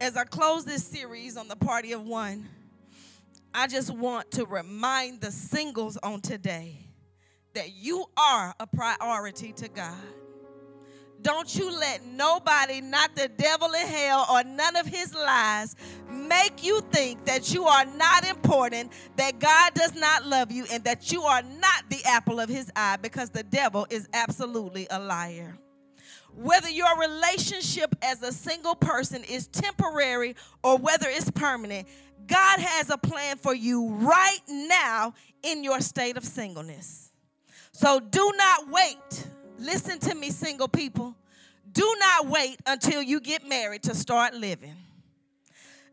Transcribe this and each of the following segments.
as I close this series on the party of one, I just want to remind the singles on today that you are a priority to God. Don't you let nobody, not the devil in hell or none of his lies, make you think that you are not important, that God does not love you, and that you are not the apple of his eye because the devil is absolutely a liar. Whether your relationship as a single person is temporary or whether it's permanent, God has a plan for you right now in your state of singleness. So do not wait Listen to me, single people. Do not wait until you get married to start living.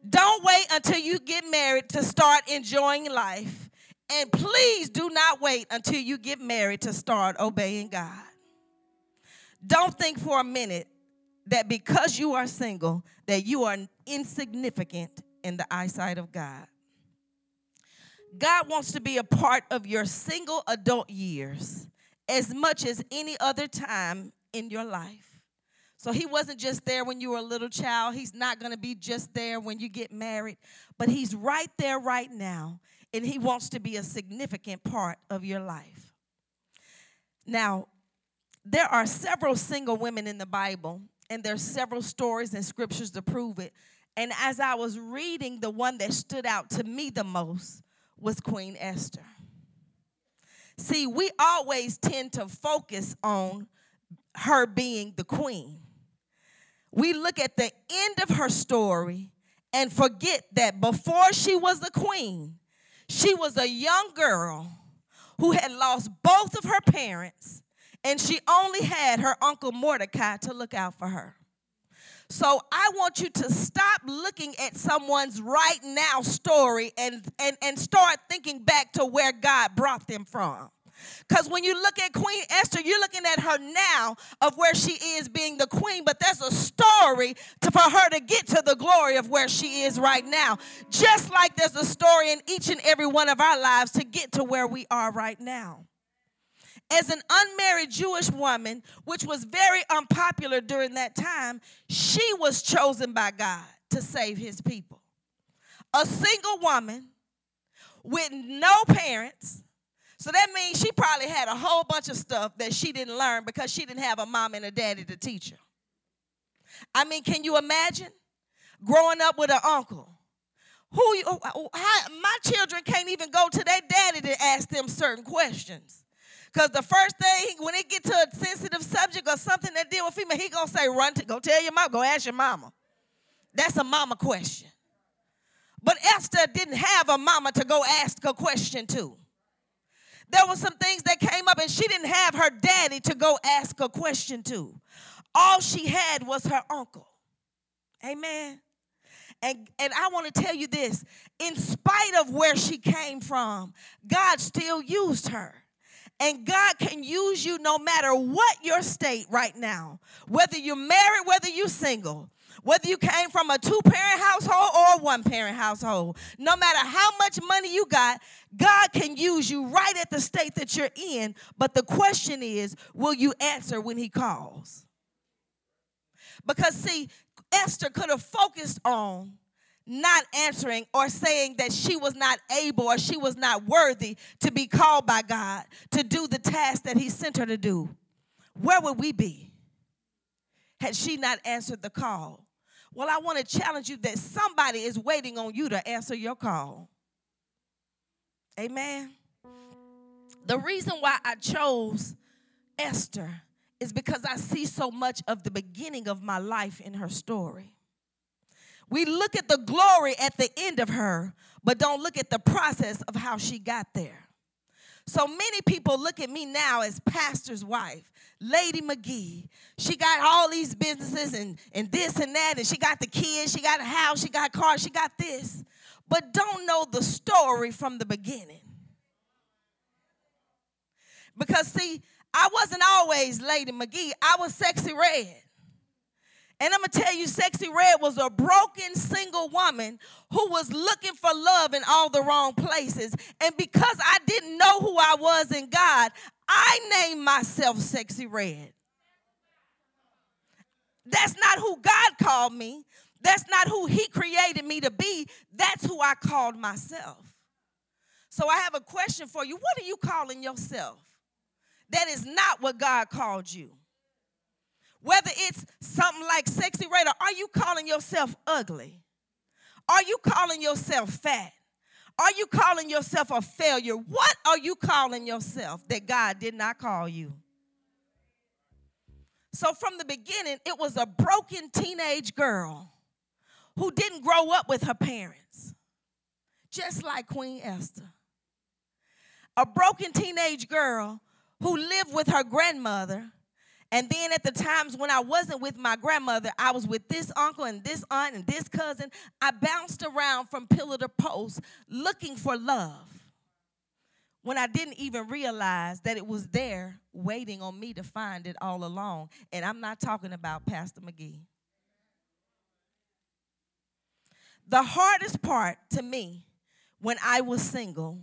Don't wait until you get married to start enjoying life. And please do not wait until you get married to start obeying God. Don't think for a minute that because you are single that you are insignificant in the eyesight of God. God wants to be a part of your single adult years as much as any other time in your life. So he wasn't just there when you were a little child. He's not going to be just there when you get married, but he's right there right now, and he wants to be a significant part of your life. Now, there are several single women in the Bible, and there's several stories and scriptures to prove it. And as I was reading, the one that stood out to me the most was Queen Esther. See, we always tend to focus on her being the queen. We look at the end of her story and forget that before she was a queen, she was a young girl who had lost both of her parents and she only had her uncle Mordecai to look out for her. So I want you to stop looking at someone's right now story and, and, and start thinking back to where God brought them from. Because when you look at Queen Esther, you're looking at her now of where she is being the queen, but there's a story to, for her to get to the glory of where she is right now. Just like there's a story in each and every one of our lives to get to where we are right now as an unmarried Jewish woman, which was very unpopular during that time, she was chosen by God to save his people. A single woman with no parents. So that means she probably had a whole bunch of stuff that she didn't learn because she didn't have a mom and a daddy to teach her. I mean, can you imagine growing up with an uncle? Who you, how, my children can't even go to their daddy to ask them certain questions. Because the first thing, when it get to a sensitive subject or something that deal with female, he gonna say, run to go tell your mom, go ask your mama. That's a mama question. But Esther didn't have a mama to go ask a question to. There were some things that came up and she didn't have her daddy to go ask a question to. All she had was her uncle. Amen. And, and I want to tell you this in spite of where she came from, God still used her. And God can use you no matter what your state right now, whether you're married, whether you're single, whether you came from a two parent household or one parent household. No matter how much money you got, God can use you right at the state that you're in. But the question is, will you answer when He calls? Because, see, Esther could have focused on not answering or saying that she was not able or she was not worthy to be called by God to do the task that He sent her to do, where would we be had she not answered the call? Well, I want to challenge you that somebody is waiting on you to answer your call. Amen. The reason why I chose Esther is because I see so much of the beginning of my life in her story. We look at the glory at the end of her, but don't look at the process of how she got there. So many people look at me now as pastor's wife, Lady McGee. She got all these businesses and, and this and that, and she got the kids, she got a house, she got cars, she got this, but don't know the story from the beginning. Because, see, I wasn't always Lady McGee, I was Sexy Red. And I'm gonna tell you, Sexy Red was a broken single woman who was looking for love in all the wrong places. And because I didn't know who I was in God, I named myself Sexy Red. That's not who God called me. That's not who He created me to be. That's who I called myself. So I have a question for you. What are you calling yourself? That is not what God called you. Whether it's something like sexy radar, are you calling yourself ugly? Are you calling yourself fat? Are you calling yourself a failure? What are you calling yourself that God did not call you? So, from the beginning, it was a broken teenage girl who didn't grow up with her parents, just like Queen Esther. A broken teenage girl who lived with her grandmother and then at the times when I wasn't with my grandmother, I was with this uncle and this aunt and this cousin. I bounced around from pillar to post looking for love when I didn't even realize that it was there waiting on me to find it all along. And I'm not talking about Pastor McGee. The hardest part to me when I was single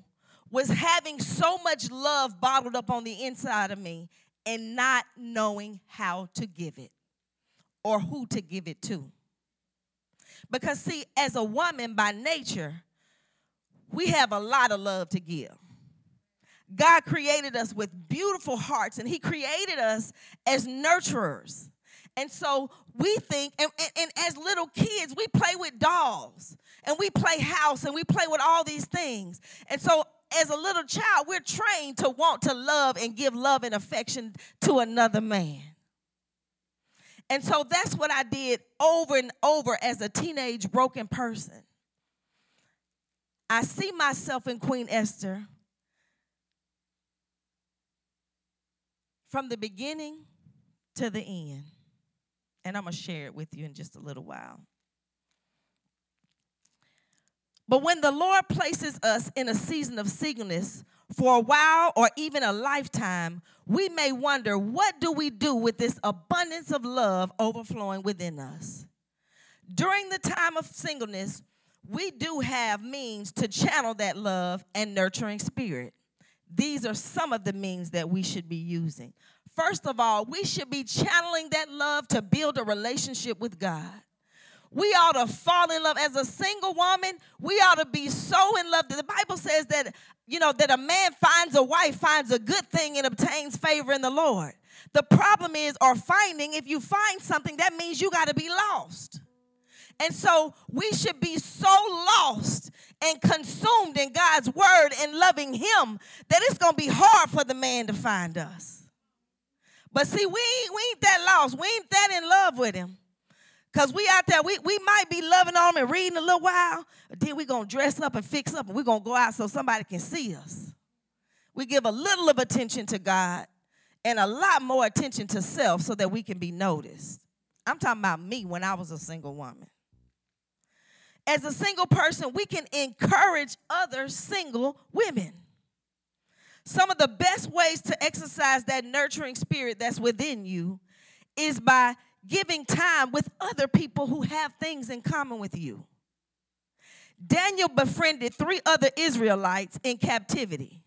was having so much love bottled up on the inside of me and not knowing how to give it or who to give it to. Because, see, as a woman by nature, we have a lot of love to give. God created us with beautiful hearts, and He created us as nurturers. And so we think, and, and, and, as little kids, we play with dolls and we play house and we play with all these things. And so as a little child, we're trained to want to love and give love and affection to another man. And so that's what I did over and over as a teenage broken person. I see myself in Queen Esther from the beginning to the end. And I'm going to share it with you in just a little while. But when the Lord places us in a season of singleness for a while or even a lifetime, we may wonder what do we do with this abundance of love overflowing within us? During the time of singleness, we do have means to channel that love and nurturing spirit. These are some of the means that we should be using. First of all, we should be channeling that love to build a relationship with God. We ought to fall in love. As a single woman, we ought to be so in love. That the Bible says that, you know, that a man finds a wife, finds a good thing, and obtains favor in the Lord. The problem is, or finding, if you find something, that means you got to be lost. And so we should be so lost and consumed in God's word and loving Him that it's going to be hard for the man to find us. But see, we ain't, we ain't that lost. We ain't that in love with Him. Because we out there, we, we might be loving on him and reading a little while, but then we're going to dress up and fix up and we're going to go out so somebody can see us. We give a little of attention to God and a lot more attention to self so that we can be noticed. I'm talking about me when I was a single woman. As a single person, we can encourage other single women. Some of the best ways to exercise that nurturing spirit that's within you is by giving time with other people who have things in common with you. Daniel befriended three other Israelites in captivity.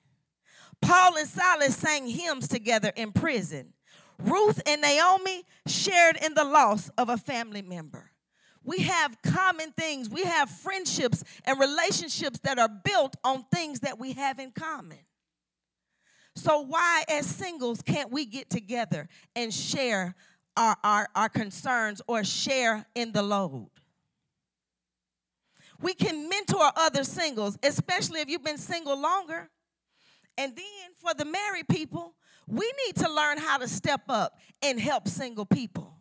Paul and Silas sang hymns together in prison. Ruth and Naomi shared in the loss of a family member. We have common things. We have friendships and relationships that are built on things that we have in common. So, why, as singles, can't we get together and share our, our, our concerns or share in the load. We can mentor other singles, especially if you've been single longer. And then for the married people, we need to learn how to step up and help single people.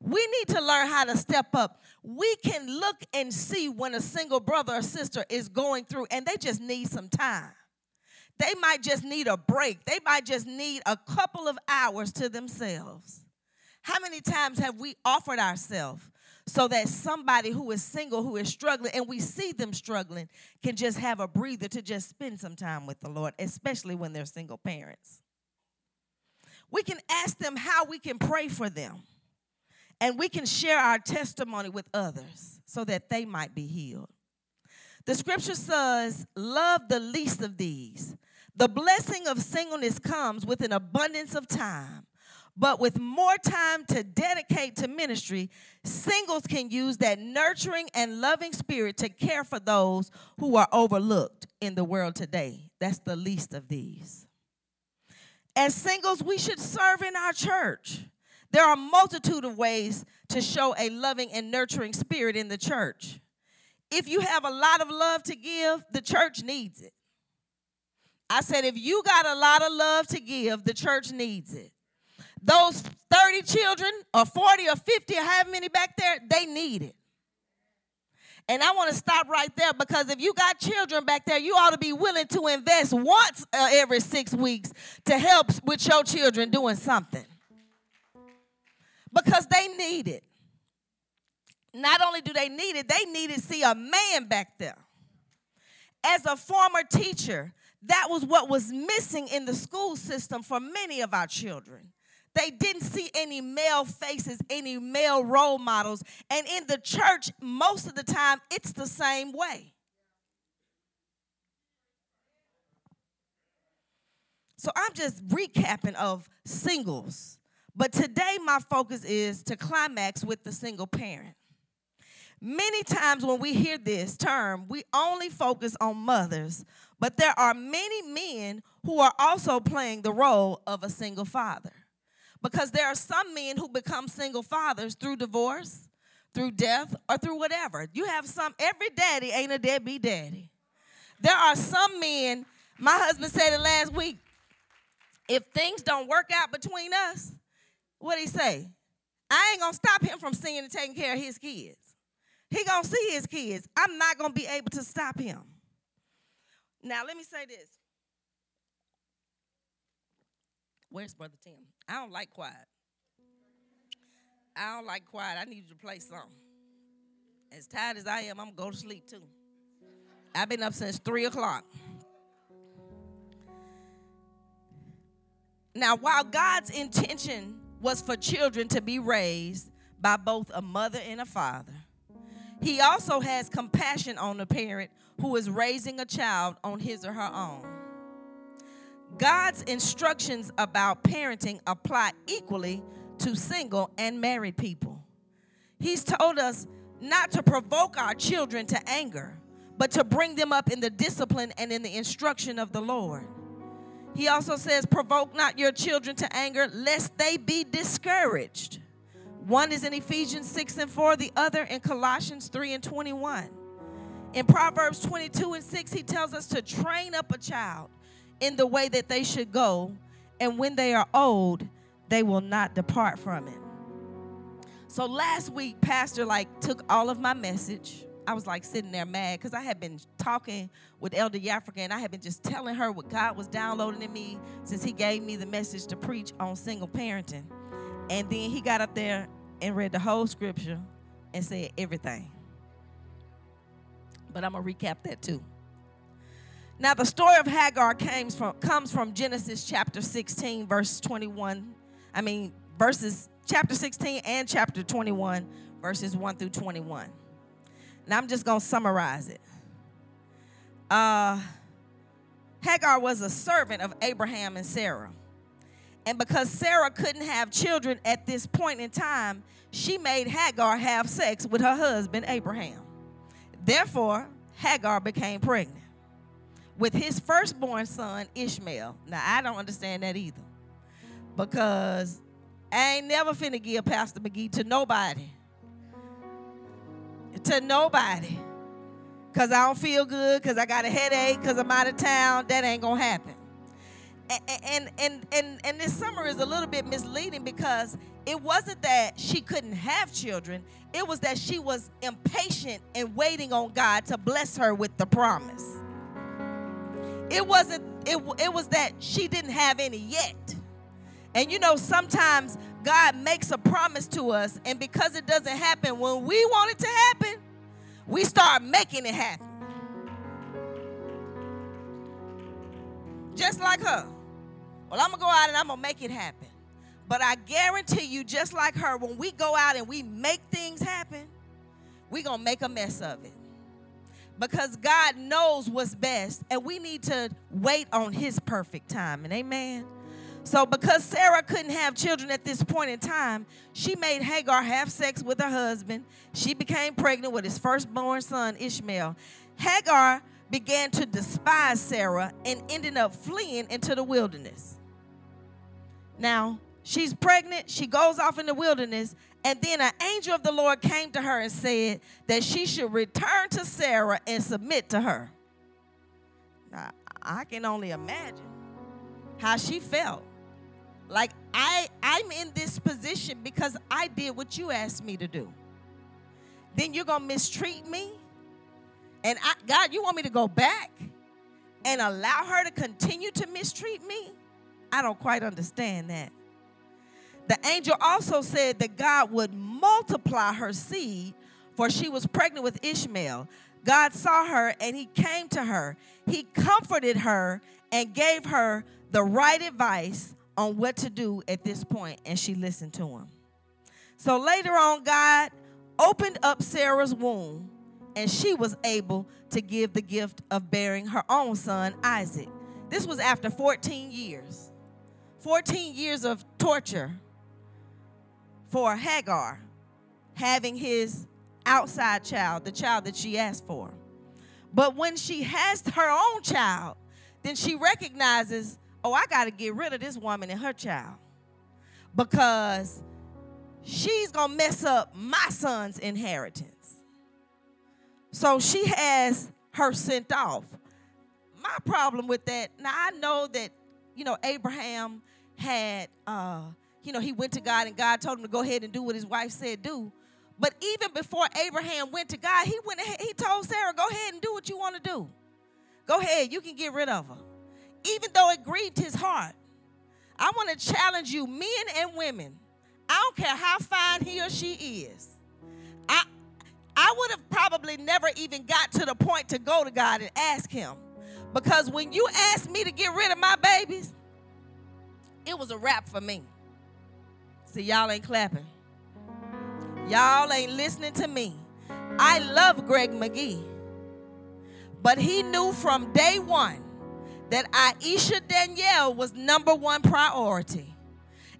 We need to learn how to step up. We can look and see when a single brother or sister is going through and they just need some time. They might just need a break. They might just need a couple of hours to themselves. How many times have we offered ourselves so that somebody who is single, who is struggling, and we see them struggling, can just have a breather to just spend some time with the Lord, especially when they're single parents? We can ask them how we can pray for them, and we can share our testimony with others so that they might be healed. The scripture says, Love the least of these. The blessing of singleness comes with an abundance of time But with more time to dedicate to ministry, singles can use that nurturing and loving spirit to care for those who are overlooked in the world today. That's the least of these. As singles, we should serve in our church. There are a multitude of ways to show a loving and nurturing spirit in the church. If you have a lot of love to give, the church needs it. I said, if you got a lot of love to give, the church needs it. Those 30 children, or 40 or 50, or however many back there, they need it. And I want to stop right there because if you got children back there, you ought to be willing to invest once uh, every six weeks to help with your children doing something. Because they need it. Not only do they need it, they need to see a man back there. As a former teacher, that was what was missing in the school system for many of our children. They didn't see any male faces, any male role models. And in the church, most of the time, it's the same way. So I'm just recapping of singles. But today, my focus is to climax with the single parent. Many times when we hear this term, we only focus on mothers, but there are many men who are also playing the role of a single father. Because there are some men who become single fathers through divorce, through death, or through whatever. You have some, every daddy ain't a deadbeat daddy. There are some men, my husband said it last week, if things don't work out between us, what he say? I ain't gonna stop him from seeing and taking care of his kids. He gonna see his kids. I'm not gonna be able to stop him. Now let me say this. Where's Brother Tim? I don't like quiet. I don't like quiet. I need you to play something. As tired as I am, I'm gonna go to sleep too. I've been up since three o'clock. Now, while God's intention was for children to be raised by both a mother and a father, He also has compassion on the parent who is raising a child on his or her own. God's instructions about parenting apply equally to single and married people. He's told us not to provoke our children to anger, but to bring them up in the discipline and in the instruction of the Lord. He also says, Provoke not your children to anger, lest they be discouraged. One is in Ephesians 6 and 4, the other in Colossians 3 and 21. In Proverbs 22 and 6, he tells us to train up a child in the way that they should go, and when they are old, they will not depart from it. So last week, Pastor like took all of my message. I was like sitting there mad because I had been talking with Elder Yafrika and I had been just telling her what God was downloading in me since he gave me the message to preach on single parenting. And then he got up there and read the whole scripture and said everything. But I'm going to recap that too. Now, the story of Hagar comes from, comes from Genesis chapter 16, verse 21. I mean, verses chapter 16 and chapter 21, verses 1 through 21. Now, I'm just going to summarize it. Uh, Hagar was a servant of Abraham and Sarah. And because Sarah couldn't have children at this point in time, she made Hagar have sex with her husband Abraham. Therefore, Hagar became pregnant with his firstborn son, Ishmael. Now, I don't understand that either. Because I ain't never finna give Pastor McGee to nobody. To nobody. Because I don't feel good, because I got a headache, because I'm out of town. That ain't gonna happen. And, and, and, and, and this summer is a little bit misleading because it wasn't that she couldn't have children, it was that she was impatient and waiting on God to bless her with the promise. It wasn't, it, it was that she didn't have any yet. And you know, sometimes God makes a promise to us, and because it doesn't happen when we want it to happen, we start making it happen. Just like her. Well, I'm gonna go out and I'm gonna make it happen. But I guarantee you, just like her, when we go out and we make things happen, we're gonna make a mess of it because God knows what's best, and we need to wait on His perfect time. And amen. So, because Sarah couldn't have children at this point in time, she made Hagar have sex with her husband. She became pregnant with his firstborn son, Ishmael. Hagar began to despise Sarah and ended up fleeing into the wilderness. Now, she's pregnant, she goes off in the wilderness, and then an angel of the Lord came to her and said that she should return to Sarah and submit to her. Now, I can only imagine how she felt. Like I I'm in this position because I did what you asked me to do. Then you're going to mistreat me? And I, God, you want me to go back and allow her to continue to mistreat me? I don't quite understand that. The angel also said that God would multiply her seed, for she was pregnant with Ishmael. God saw her and he came to her. He comforted her and gave her the right advice on what to do at this point, and she listened to him. So later on, God opened up Sarah's womb, and she was able to give the gift of bearing her own son, Isaac. This was after 14 years. 14 years of torture for Hagar, having his outside child, the child that she asked for. But when she has her own child, then she recognizes, oh, I got to get rid of this woman and her child because she's going to mess up my son's inheritance. So she has her sent off. My problem with that, now I know that, you know, Abraham had, uh, you know, he went to God and God told him to go ahead and do what his wife said do. But even before Abraham went to God, he went ahead, he told Sarah, go ahead and do what you want to do. Go ahead, you can get rid of her. Even though it grieved his heart. I want to challenge you, men and women. I don't care how fine he or she is. I I would have probably never even got to the point to go to God and ask him. Because when you asked me to get rid of my babies, it was a wrap for me. See, y'all ain't clapping. Y'all ain't listening to me. I love Greg McGee. But he knew from day one that Aisha Danielle was number one priority.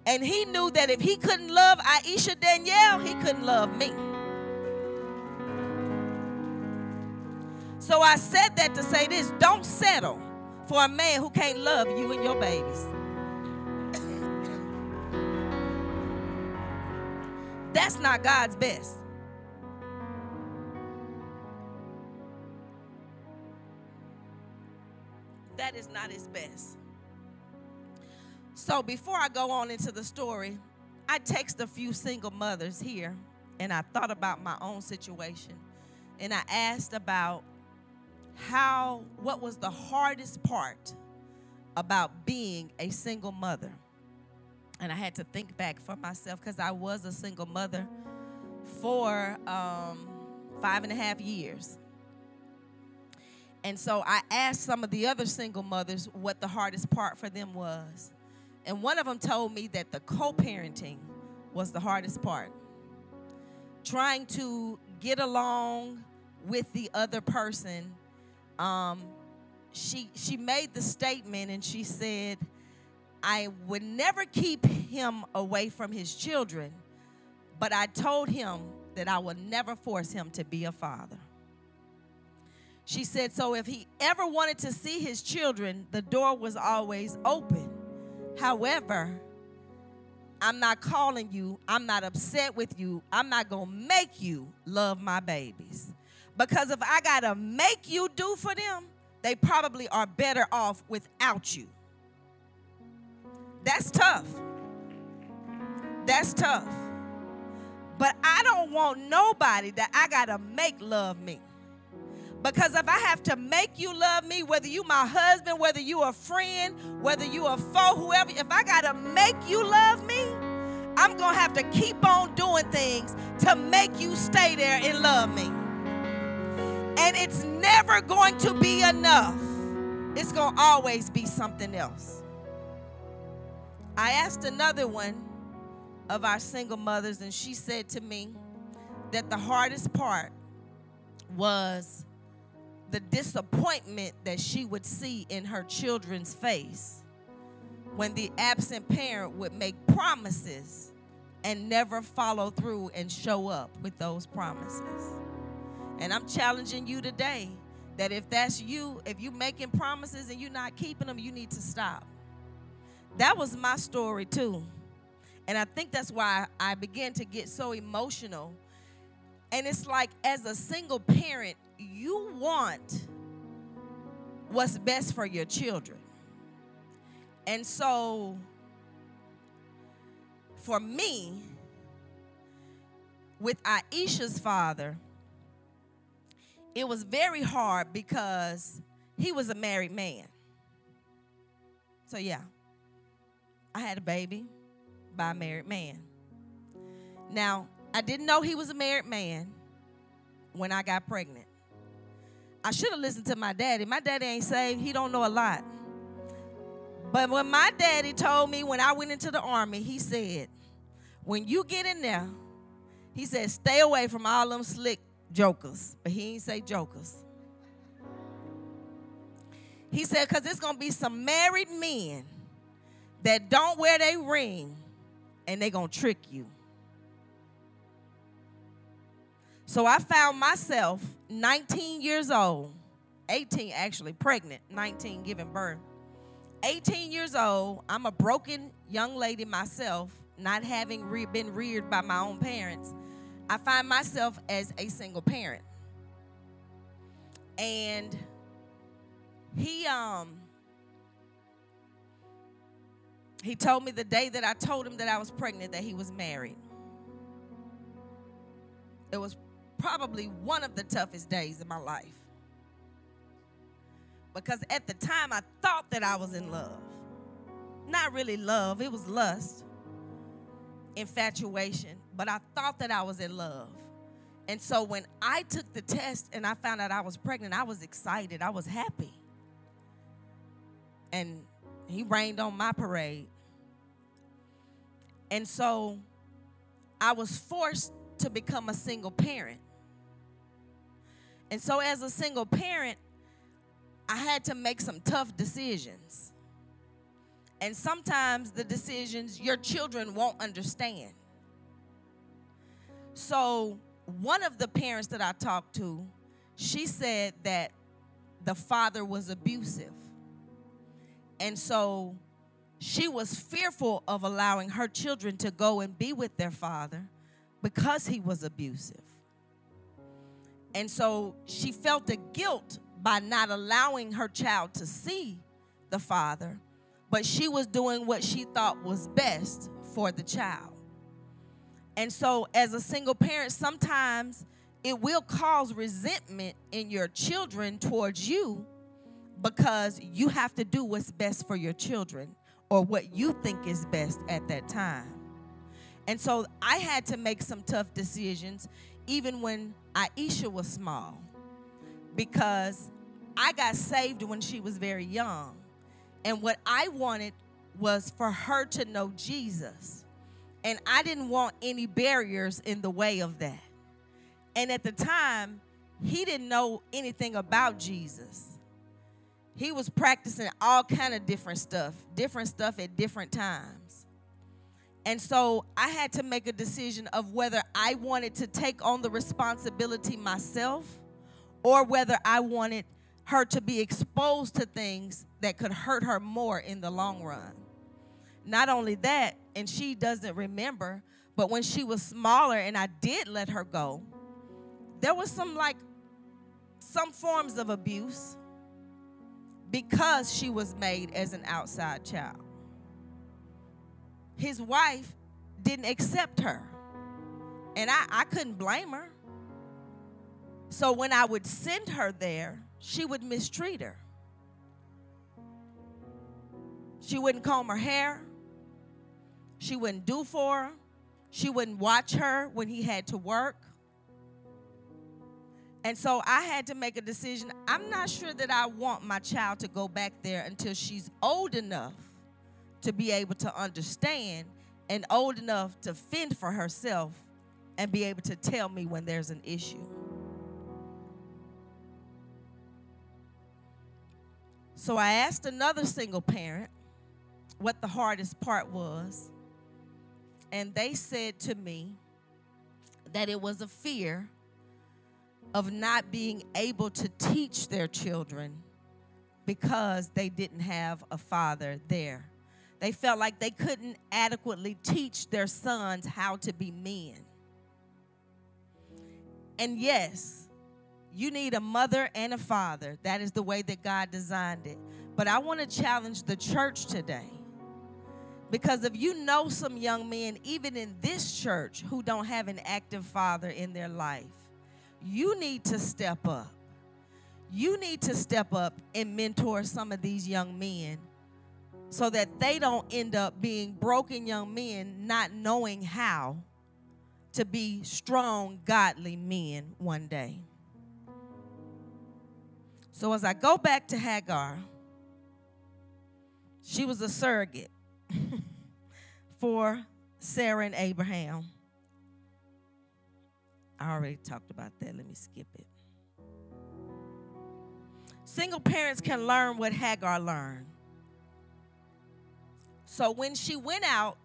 And he knew that if he couldn't love Aisha Danielle, he couldn't love me. So I said that to say this don't settle for a man who can't love you and your babies. That's not God's best. That is not his best. So before I go on into the story, I text a few single mothers here and I thought about my own situation and I asked about how what was the hardest part about being a single mother. And I had to think back for myself because I was a single mother for um, five and a half years. And so I asked some of the other single mothers what the hardest part for them was. And one of them told me that the co parenting was the hardest part. Trying to get along with the other person. Um, she, she made the statement and she said, I would never keep him away from his children, but I told him that I would never force him to be a father. She said, so if he ever wanted to see his children, the door was always open. However, I'm not calling you, I'm not upset with you, I'm not gonna make you love my babies. Because if I gotta make you do for them, they probably are better off without you. That's tough. That's tough. But I don't want nobody that I got to make love me. Because if I have to make you love me, whether you my husband, whether you a friend, whether you a foe, whoever, if I got to make you love me, I'm to have to keep on doing things to make you stay there and love me. And it's never going to be enough. It's to always be something else. I asked another one of our single mothers, and she said to me that the hardest part was the disappointment that she would see in her children's face when the absent parent would make promises and never follow through and show up with those promises. And I'm challenging you today that if that's you, if you're making promises and you're not keeping them, you need to stop. That was my story too. And I think that's why I began to get so emotional. And it's like as a single parent, you want what's best for your children. And so for me, with Aisha's father, it was very hard because he was a married man. So, yeah, I had a baby by a married man. Now, I didn't know he was a married man when I got pregnant. I should have listened to my daddy. My daddy ain't saved, he don't know a lot. But when my daddy told me when I went into the army, he said, when you get in there, he said, stay away from all them slick jokers. But he ain't say jokers. He said, because it's going to be some married men that don't wear their ring and they going to trick you. So I found myself 19 years old, 18 actually, pregnant, 19 giving birth. 18 years old, I'm a broken young lady myself, not having re- been reared by my own parents. I find myself as a single parent. And he um he told me the day that I told him that I was pregnant that he was married. It was probably one of the toughest days of my life. Because at the time I thought that I was in love. Not really love, it was lust, infatuation, but I thought that I was in love. And so when I took the test and I found out I was pregnant, I was excited, I was happy. And he rained on my parade. And so I was forced to become a single parent. And so, as a single parent, I had to make some tough decisions. And sometimes the decisions your children won't understand. So, one of the parents that I talked to, she said that the father was abusive. And so she was fearful of allowing her children to go and be with their father because he was abusive. And so she felt the guilt by not allowing her child to see the father, but she was doing what she thought was best for the child. And so, as a single parent, sometimes it will cause resentment in your children towards you because you have to do what's best for your children or what you think is best at that time. And so I had to make some tough decisions even when Aisha was small because I got saved when she was very young. And what I wanted was for her to know Jesus. And I didn't want any barriers in the way of that. And at the time, he didn't know anything about Jesus. He was practicing all kind of different stuff, different stuff at different times. And so I had to make a decision of whether I wanted to take on the responsibility myself or whether I wanted her to be exposed to things that could hurt her more in the long run. Not only that, and she doesn't remember, but when she was smaller and I did let her go, there was some like some forms of abuse because she was made as an outside child. His wife didn't accept her, and I, I couldn't blame her. So when I would send her there, she would mistreat her. She wouldn't comb her hair. She wouldn't do for her. She wouldn't watch her when he had to work. And so I had to make a decision. I'm not sure that I want my child to go back there until she's old enough to be able to understand and old enough to fend for herself and be able to tell me when there's an issue. So I asked another single parent what the hardest part was. And they said to me that it was a fear of not being able to teach their children because they didn't have a father there. They felt like they couldn't adequately teach their sons how to be men. And yes, you need a mother and a father. That is the way that God designed it. But I want to challenge the church today. Because if you know some young men, even in this church, who don't have an active father in their life, you need to step up. You need to step up and mentor some of these young men so that they don't end up being broken young men, not knowing how to be strong, godly men one day. So as I go back to Hagar, she was a surrogate for Sarah and Abraham. I already talked about that. Let me skip it. Single parents can learn what Hagar learned. So when she went out,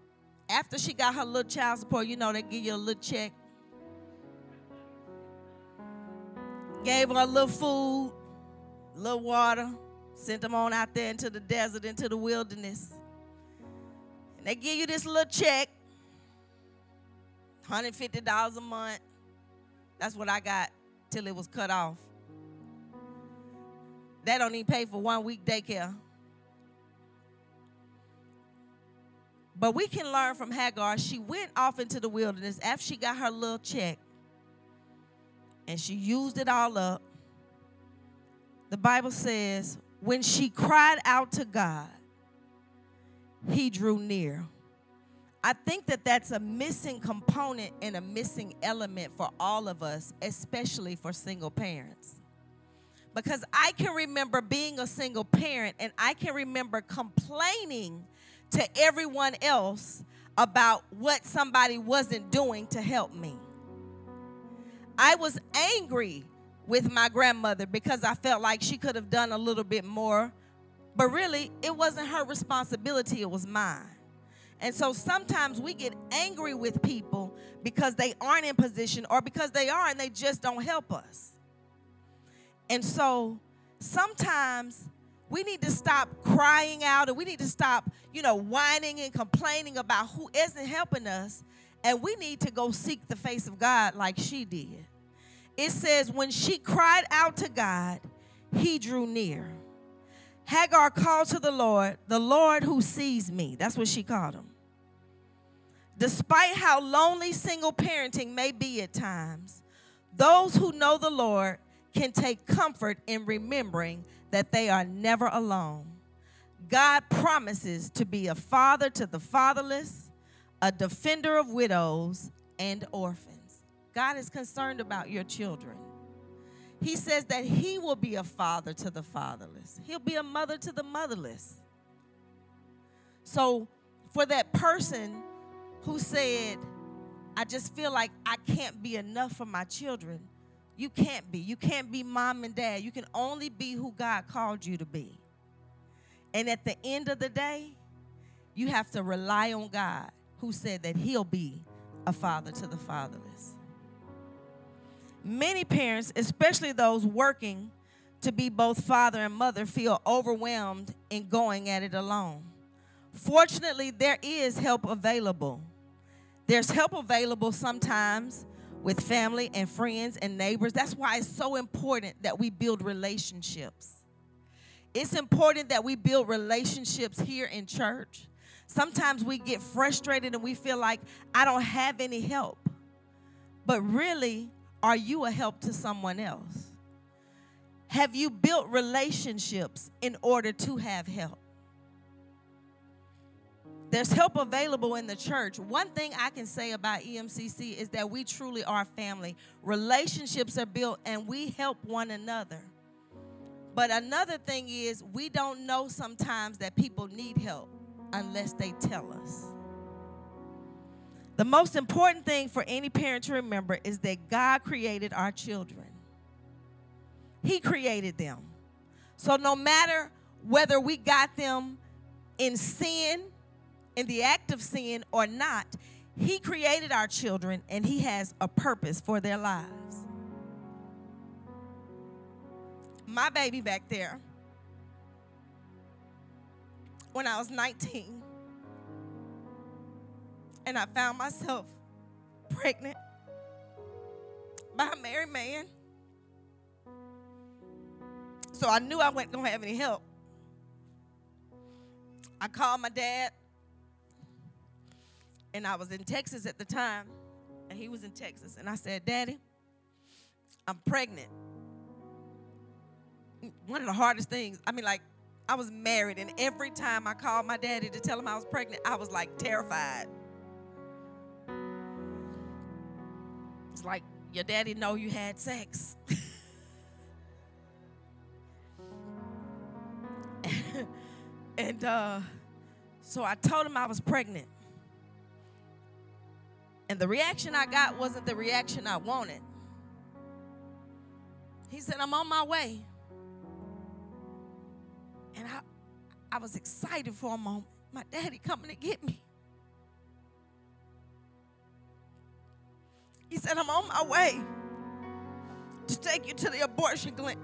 after she got her little child support, you know, they give you a little check. Gave her a little food, a little water, sent them on out there into the desert, into the wilderness. And they give you this little check, $150 a month. That's what I got till it was cut off. That don't even pay for one week daycare. But we can learn from Hagar. She went off into the wilderness after she got her little check and she used it all up. The Bible says, when she cried out to God, he drew near. I think that that's a missing component and a missing element for all of us, especially for single parents. Because I can remember being a single parent and I can remember complaining to everyone else about what somebody wasn't doing to help me. I was angry with my grandmother because I felt like she could have done a little bit more, but really, it wasn't her responsibility, it was mine. And so sometimes we get angry with people because they aren't in position or because they are and they just don't help us. And so sometimes we need to stop crying out and we need to stop, you know, whining and complaining about who isn't helping us. And we need to go seek the face of God like she did. It says, when she cried out to God, he drew near. Hagar called to the Lord, the Lord who sees me. That's what she called him. Despite how lonely single parenting may be at times, those who know the Lord can take comfort in remembering that they are never alone. God promises to be a father to the fatherless, a defender of widows and orphans. God is concerned about your children. He says that He will be a father to the fatherless, He'll be a mother to the motherless. So, for that person who said, I just feel like I can't be enough for my children, you can't be. You can't be mom and dad. You can only be who God called you to be. And at the end of the day, you have to rely on God, who said that He'll be a father to the fatherless. Many parents, especially those working to be both father and mother, feel overwhelmed in going at it alone. Fortunately, there is help available. There's help available sometimes with family and friends and neighbors. That's why it's so important that we build relationships. It's important that we build relationships here in church. Sometimes we get frustrated and we feel like, I don't have any help. But really, are you a help to someone else? Have you built relationships in order to have help? There's help available in the church. One thing I can say about EMCC is that we truly are family. Relationships are built and we help one another. But another thing is, we don't know sometimes that people need help unless they tell us. The most important thing for any parent to remember is that God created our children, He created them. So no matter whether we got them in sin, in the act of sin or not, He created our children and He has a purpose for their lives. My baby back there, when I was 19, and I found myself pregnant by a married man. So I knew I wasn't going to have any help. I called my dad, and I was in Texas at the time, and he was in Texas. And I said, Daddy, I'm pregnant. One of the hardest things, I mean, like, I was married, and every time I called my daddy to tell him I was pregnant, I was like terrified. It's like your daddy know you had sex. and uh, so I told him I was pregnant. And the reaction I got wasn't the reaction I wanted. He said, I'm on my way. And I, I was excited for a moment. My daddy coming to get me. He said, I'm on my way to take you to the abortion clinic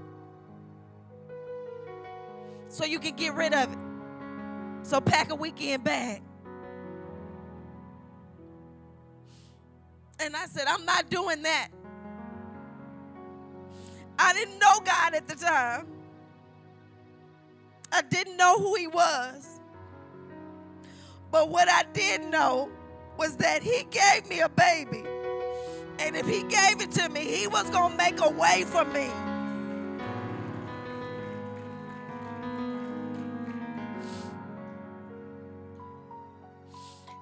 so you can get rid of it. So pack a weekend bag. And I said, I'm not doing that. I didn't know God at the time. I didn't know who He was. But what I did know was that He gave me a baby. And if He gave it to me, He was going to make a way for me.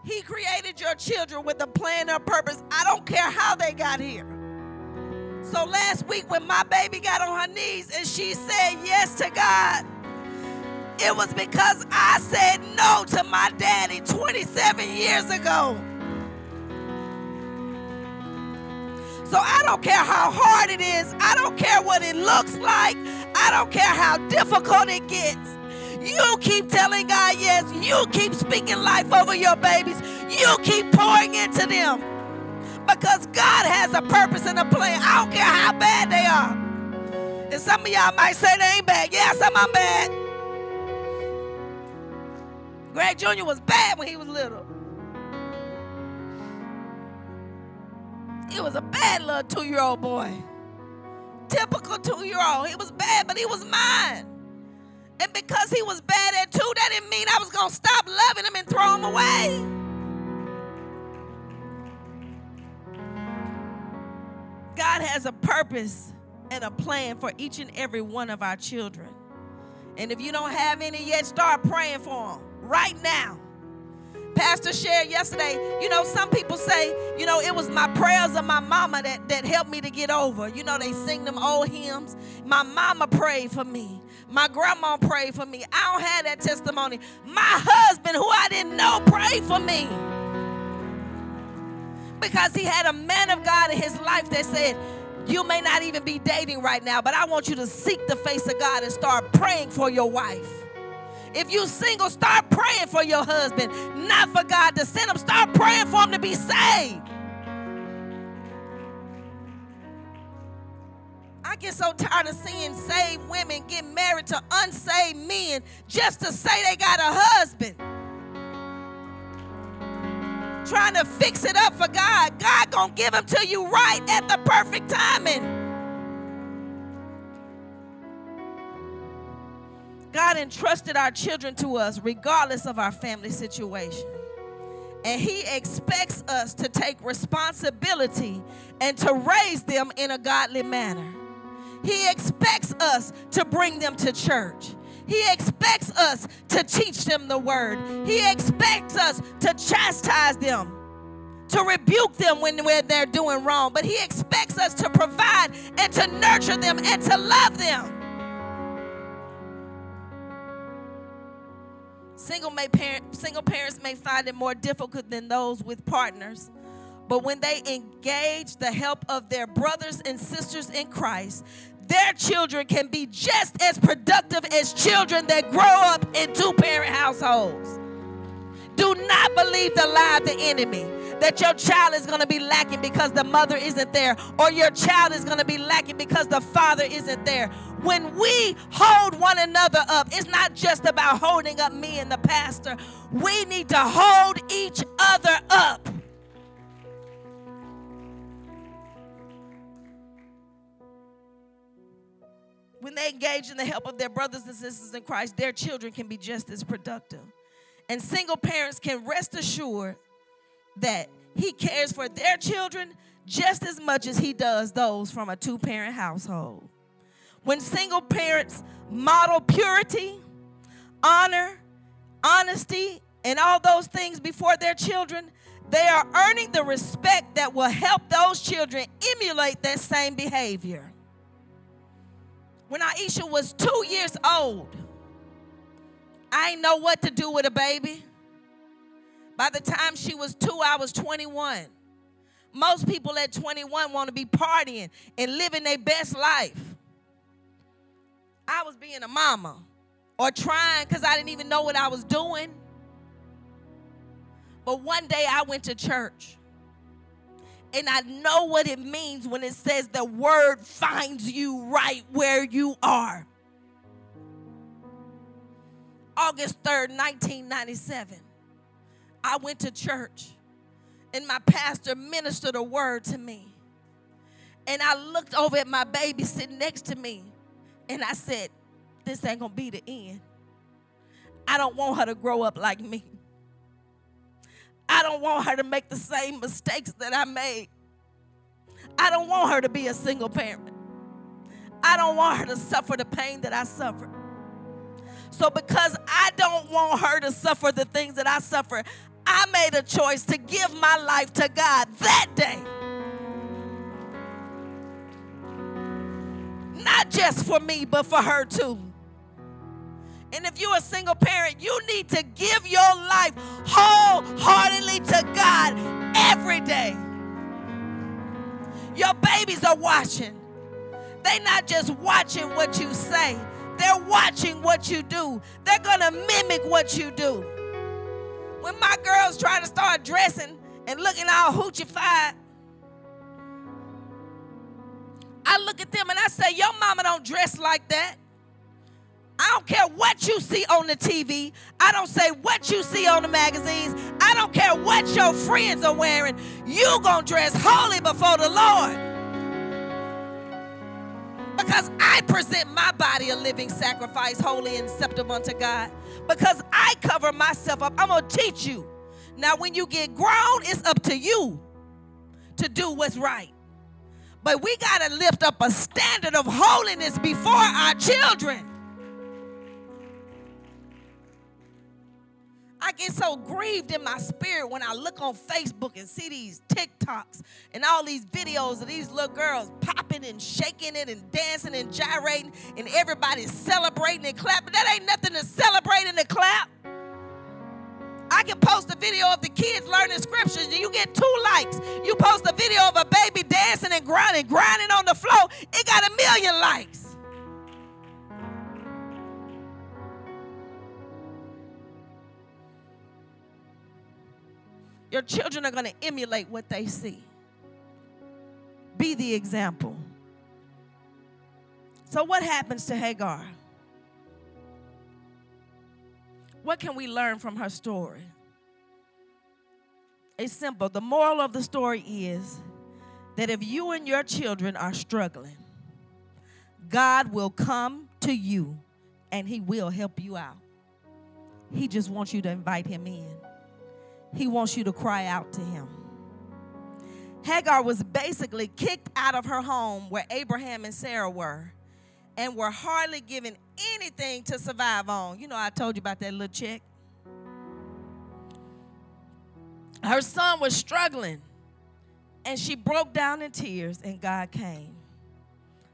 He created your children with a plan or purpose. I don't care how they got here. So last week, when my baby got on her knees and she said yes to God, it was because I said no to my daddy 27 years ago. So I don't care how hard it is. I don't care what it looks like. I don't care how difficult it gets. You keep telling God yes. You keep speaking life over your babies. You keep pouring into them. Because God has a purpose and a plan. I don't care how bad they are. And some of y'all might say they ain't bad. Yeah, some of them bad. Greg Jr. was bad when he was little. He was a bad little two year old boy. Typical two year old. He was bad, but he was mine. And because he was bad at two, that didn't mean I was going to stop loving him and throw him away. God has a purpose and a plan for each and every one of our children. And if you don't have any yet, start praying for them right now. Pastor shared yesterday, you know, some people say, you know, it was my prayers of my mama that, that helped me to get over. You know, they sing them old hymns. My mama prayed for me. My grandma prayed for me. I don't have that testimony. My husband, who I didn't know, prayed for me. Because he had a man of God in his life that said, You may not even be dating right now, but I want you to seek the face of God and start praying for your wife. If you single, start praying for your husband, not for God to send him. Start praying for him to be saved. I get so tired of seeing saved women get married to unsaved men just to say they got a husband. Trying to fix it up for God. God gonna give him to you right at the perfect timing. God entrusted our children to us regardless of our family situation. And He expects us to take responsibility and to raise them in a godly manner. He expects us to bring them to church. He expects us to teach them the word. He expects us to chastise them, to rebuke them when, they're doing wrong. But He expects us to provide and to nurture them and to love them. Single, may parent, single parents may find it more difficult than those with partners. But when they engage the help of their brothers and sisters in Christ, their children can be just as productive as children that grow up in two parent households. Do not believe the lie of the enemy that your child is going to be lacking because the mother isn't there, or your child is going to be lacking because the father isn't there. When we hold one another up, it's not just about holding up me and the pastor, we need to hold each other up. When they engage in the help of their brothers and sisters in Christ, their children can be just as productive. And single parents can rest assured that He cares for their children just as much as He does those from a two parent household. When single parents model purity, honor, honesty, and all those things before their children, they are earning the respect that will help those children emulate that same behavior. When Aisha was two years old, I didn't know what to do with a baby. By the time she was two, I was 21. Most people at 21 want to be partying and living their best life. I was being a mama or trying because I didn't even know what I was doing. But one day I went to church. And I know what it means when it says the word finds you right where you are. August 3rd, 1997, I went to church and my pastor ministered a word to me. And I looked over at my baby sitting next to me and I said, This ain't gonna be the end. I don't want her to grow up like me. I don't want her to make the same mistakes that I made. I don't want her to be a single parent. I don't want her to suffer the pain that I suffered. So, because I don't want her to suffer the things that I suffer, I made a choice to give my life to God that day. Not just for me, but for her too. And if you're a single parent, you need to give your life wholeheartedly to God every day. Your babies are watching. They're not just watching what you say, they're watching what you do. They're going to mimic what you do. When my girls try to start dressing and looking all hoochified, I look at them and I say, Your mama don't dress like that. I don't care what you see on the TV. I don't say what you see on the magazines. I don't care what your friends are wearing. You gonna dress holy before the Lord. Because I present my body a living sacrifice, holy and acceptable unto God. Because I cover myself up. I'm gonna teach you. Now, when you get grown, it's up to you to do what's right. But we gotta lift up a standard of holiness before our children. I get so grieved in my spirit when I look on Facebook and see these TikToks and all these videos of these little girls popping and shaking it and dancing and gyrating and everybody's celebrating and clapping. That ain't nothing to celebrate and to clap. I can post a video of the kids learning scriptures and you get two likes. You post a video of a baby dancing and grinding, grinding on the floor, it got a million likes. Your children are going to emulate what they see. Be the example. So, what happens to Hagar? What can we learn from her story? It's simple. The moral of the story is that if you and your children are struggling, God will come to you and He will help you out. He just wants you to invite Him in. He wants you to cry out to him. Hagar was basically kicked out of her home where Abraham and Sarah were and were hardly given anything to survive on. You know, I told you about that little chick. Her son was struggling and she broke down in tears, and God came.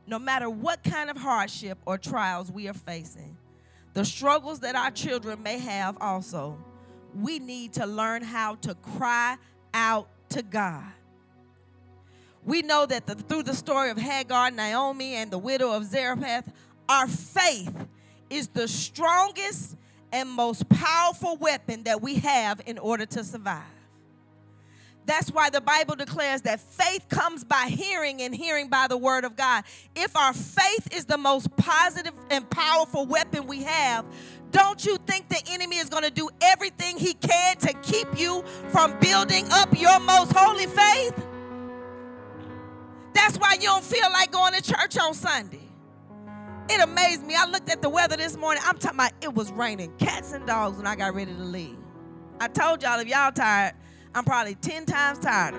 No matter what kind of hardship or trials we are facing, the struggles that our children may have also we need to learn how to cry out to God. we know that the, through the story of Hagar, Naomi, and the widow of Zarephath, our faith is the strongest and most powerful weapon that we have in order to survive. That's why the Bible declares that faith comes by hearing and hearing by the word of God. If our faith is the most positive and powerful weapon we have, don't you think the enemy is going to do everything he can to keep you from building up your most holy faith? That's why you don't feel like going to church on Sunday. It amazed me. I looked at the weather this morning. I'm talking about it was raining cats and dogs when I got ready to leave. I told y'all if y'all tired, I'm probably 10 times tired.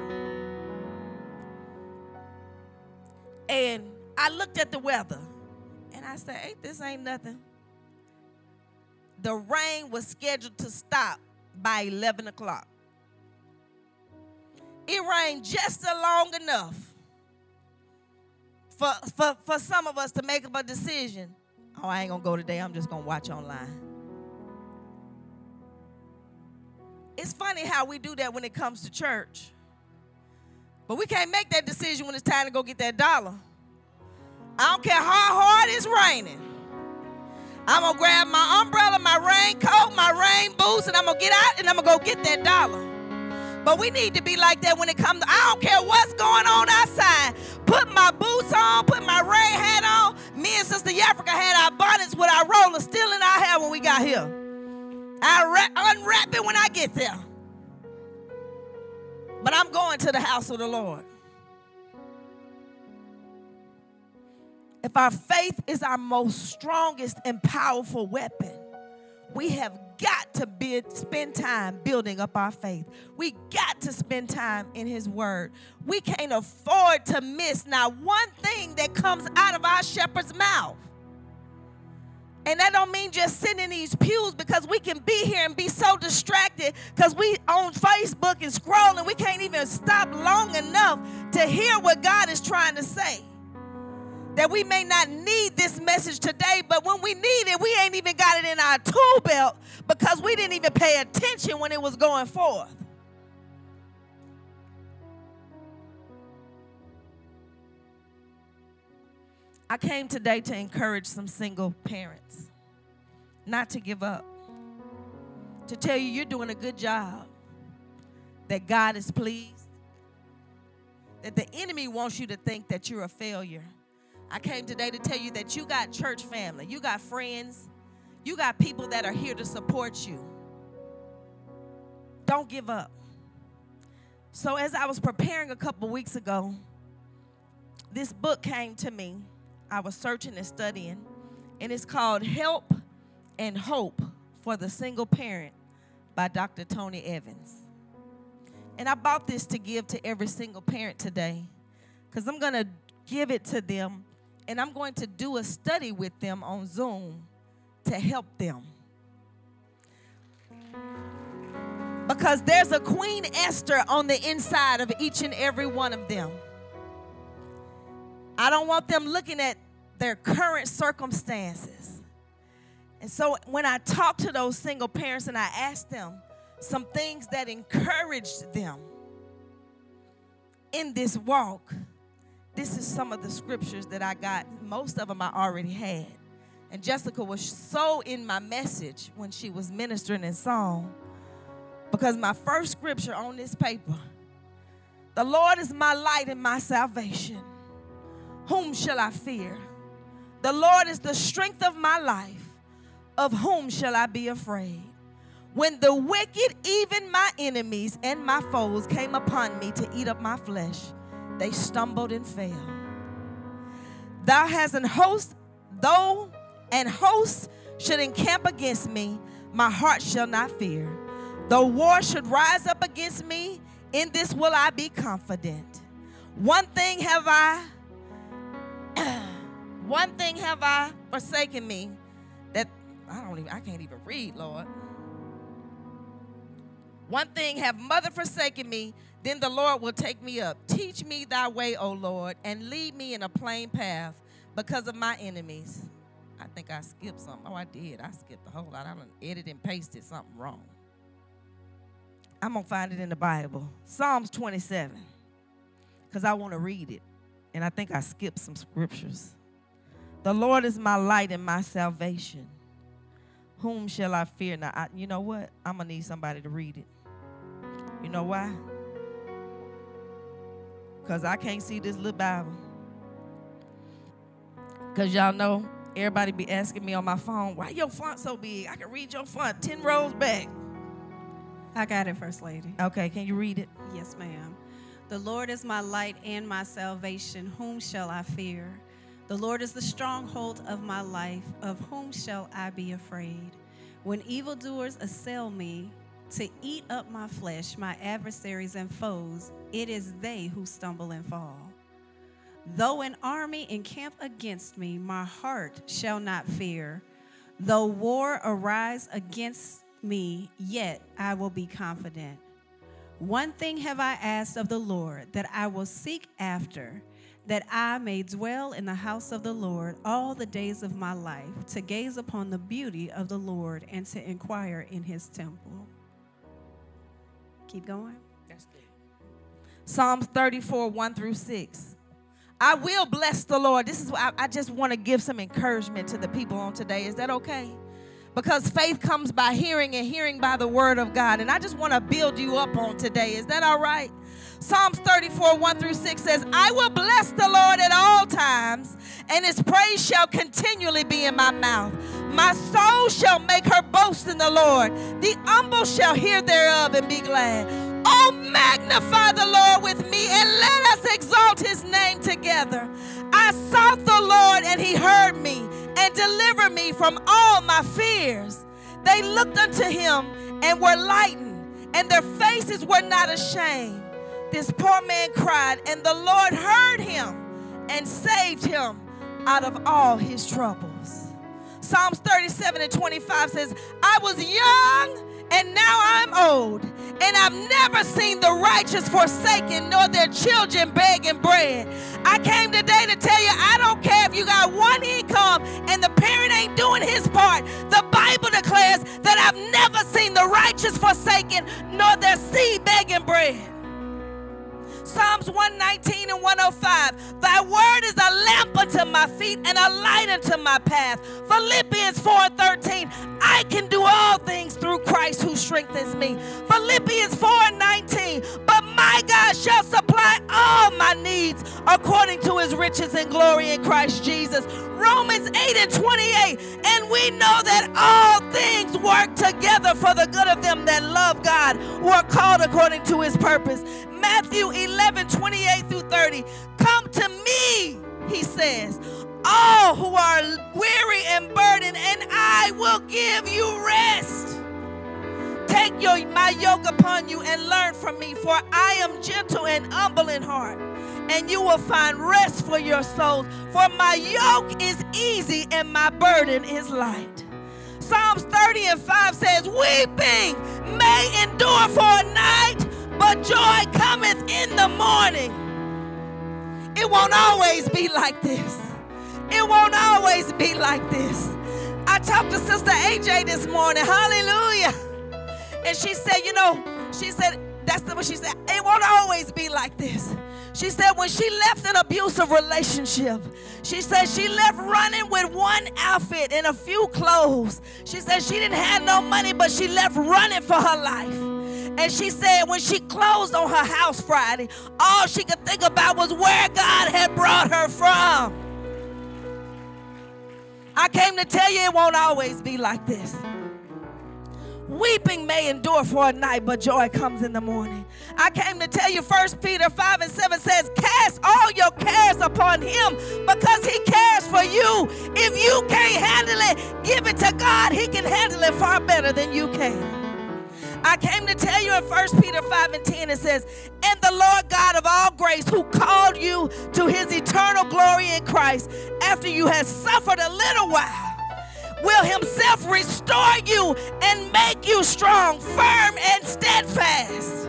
And I looked at the weather and I said, hey, this ain't nothing. The rain was scheduled to stop by 11 o'clock. It rained just long enough for, for, for some of us to make up a decision. Oh, I ain't gonna go today, I'm just gonna watch online. It's funny how we do that when it comes to church. But we can't make that decision when it's time to go get that dollar. I don't care how hard it's raining. I'm gonna grab my umbrella, my raincoat, my rain boots, and I'm gonna get out and I'm gonna go get that dollar. But we need to be like that when it comes to, I don't care what's going on outside. Put my boots on, put my rain hat on. Me and Sister Africa had our bonnets with our rollers still in our hair when we got here. I unwrap it when I get there. But I'm going to the house of the Lord. If our faith is our most strongest and powerful weapon, we have got to be, spend time building up our faith. We got to spend time in His Word. We can't afford to miss not one thing that comes out of our shepherd's mouth. And that don't mean just sitting in these pews because we can be here and be so distracted because we on Facebook and scrolling. We can't even stop long enough to hear what God is trying to say. That we may not need this message today, but when we need it, we ain't even got it in our tool belt because we didn't even pay attention when it was going forth. I came today to encourage some single parents not to give up, to tell you you're doing a good job, that God is pleased, that the enemy wants you to think that you're a failure. I came today to tell you that you got church family, you got friends, you got people that are here to support you. Don't give up. So, as I was preparing a couple weeks ago, this book came to me I was searching and studying, and it's called Help and Hope for the Single Parent by Dr. Tony Evans. And I bought this to give to every single parent today because I'm going to give it to them and I'm going to do a study with them on Zoom to help them. Because there's a Queen Esther on the inside of each and every one of them. I don't want them looking at their current circumstances. And so when I talk to those single parents and I ask them some things that encouraged them in this walk, this is some of the scriptures that I got. Most of them I already had. And Jessica was so in my message when she was ministering in song because my first scripture on this paper the Lord is my light and my salvation. Whom shall I fear? The Lord is the strength of my life. Of whom shall I be afraid? When the wicked, even my enemies and my foes, came upon me to eat up my flesh, they stumbled and fell. Thou hast an host, though an host should encamp against me, my heart shall not fear. Though war should rise up against me, in this will I be confident. One thing have I one thing have I forsaken me that I don't even I can't even read, Lord. One thing have mother forsaken me, then the Lord will take me up. Teach me thy way, O Lord, and lead me in a plain path because of my enemies. I think I skipped something. Oh, I did. I skipped the whole lot. I done edited and pasted something wrong. I'm going to find it in the Bible. Psalms 27 because I want to read it. And I think I skipped some scriptures. The Lord is my light and my salvation. Whom shall I fear? Now, I, you know what? I'm going to need somebody to read it. You know why? Because I can't see this little Bible. Because y'all know, everybody be asking me on my phone, why your font so big? I can read your font 10 rows back. I got it, First Lady. Okay, can you read it? Yes, ma'am. The Lord is my light and my salvation. Whom shall I fear? The Lord is the stronghold of my life. Of whom shall I be afraid? When evildoers assail me to eat up my flesh, my adversaries and foes, it is they who stumble and fall. Though an army encamp against me, my heart shall not fear. Though war arise against me, yet I will be confident. One thing have I asked of the Lord that I will seek after that I may dwell in the house of the Lord all the days of my life, to gaze upon the beauty of the Lord and to inquire in his temple. Keep going. That's good. Psalms 34, 1 through 6. I will bless the Lord. This is I, I just want to give some encouragement to the people on today. Is that okay? Because faith comes by hearing and hearing by the word of God. And I just want to build you up on today. Is that all right? Psalms 34, 1 through 6 says, I will bless the Lord at all times, and his praise shall continually be in my mouth. My soul shall make her boast in the Lord. The humble shall hear thereof and be glad. Oh, magnify the Lord with me, and let us exalt his name together. I sought the Lord, and he heard me and delivered me from all my fears. They looked unto him and were lightened, and their faces were not ashamed this poor man cried, and the Lord heard him and saved him out of all his troubles. Psalms 37 and 25 says, I was young and now I'm old, and I've never seen the righteous forsaken nor their children begging bread. I came today to tell you I don't care if you got one income and the parent ain't doing his part. The Bible declares that I've never seen the righteous forsaken nor their seed begging bread. Psalms 119 and 105. Thy word is a lamp unto my feet and a light unto my path. Philippians 4 and 13. I can do all things through Christ who strengthens me. Philippians 4 and 19. But my God shall supply all my needs according to his riches and glory in Christ Jesus. Romans 8 and 28. And we know that all things work together for the good of them that love God, who are called according to his purpose. Matthew 11, 28 through 30. Come to me, he says, all who are weary and burdened, and I will give you rest. Take your, my yoke upon you and learn from me, for I am gentle and humble in heart, and you will find rest for your souls. For my yoke is easy and my burden is light. Psalms 30 and 5 says, Weeping may endure for a night but joy cometh in the morning. It won't always be like this. It won't always be like this. I talked to Sister AJ this morning. Hallelujah. And she said, you know, she said, that's the, what she said. It won't always be like this. She said when she left an abusive relationship, she said she left running with one outfit and a few clothes. She said she didn't have no money, but she left running for her life. And she said when she closed on her house Friday, all she could think about was where God had brought her from. I came to tell you it won't always be like this. Weeping may endure for a night, but joy comes in the morning. I came to tell you, First Peter 5 and 7 says, Cast all your cares upon him because he cares for you. If you can't handle it, give it to God. He can handle it far better than you can. I came to tell you in 1 Peter 5 and 10, it says, And the Lord God of all grace, who called you to his eternal glory in Christ, after you have suffered a little while, will himself restore you and make you strong, firm, and steadfast.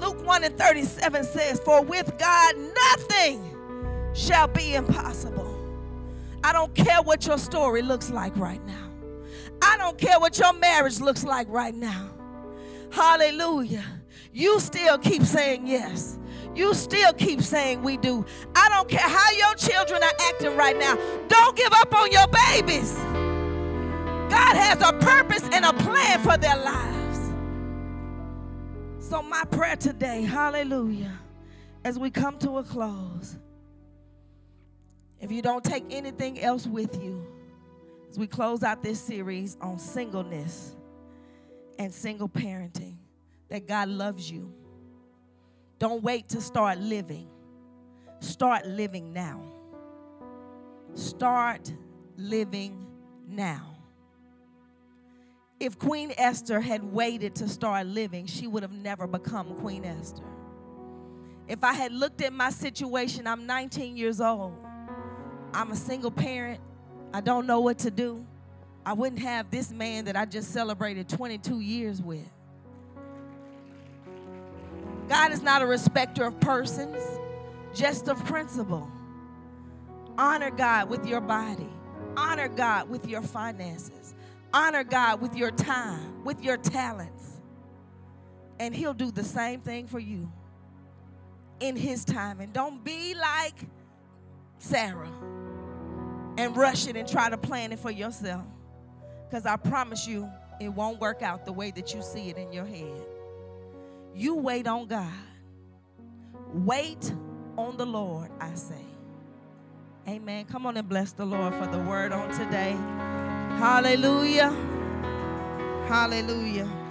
Luke 1 and 37 says, For with God nothing shall be impossible. I don't care what your story looks like right now. I don't care what your marriage looks like right now. Hallelujah. you still keep saying yes. You still keep saying we do. I don't care how your children are acting right now. Don't give up on your babies. God has a purpose and a plan for their lives. So, my prayer today, hallelujah, as we come to a close, if you don't take anything else with you, as we close out this series on singleness and single parenting, that God loves you. Don't wait to start living. Start living now. Start living now. If Queen Esther had waited to start living, she would have never become Queen Esther. If I had looked at my situation, I'm 19 years old. I'm a single parent. I don't know what to do. I wouldn't have this man that I just celebrated 22 years with. God is not a respecter of persons, just of principle. Honor God with your body, honor God with your finances, honor God with your time, with your talents. And He'll do the same thing for you in His time. And don't be like Sarah and rush it and try to plan it for yourself. Because I promise you, it won't work out the way that you see it in your head. You wait on God. Wait on the Lord, I say. Amen. Come on and bless the Lord for the word on today. Hallelujah. Hallelujah.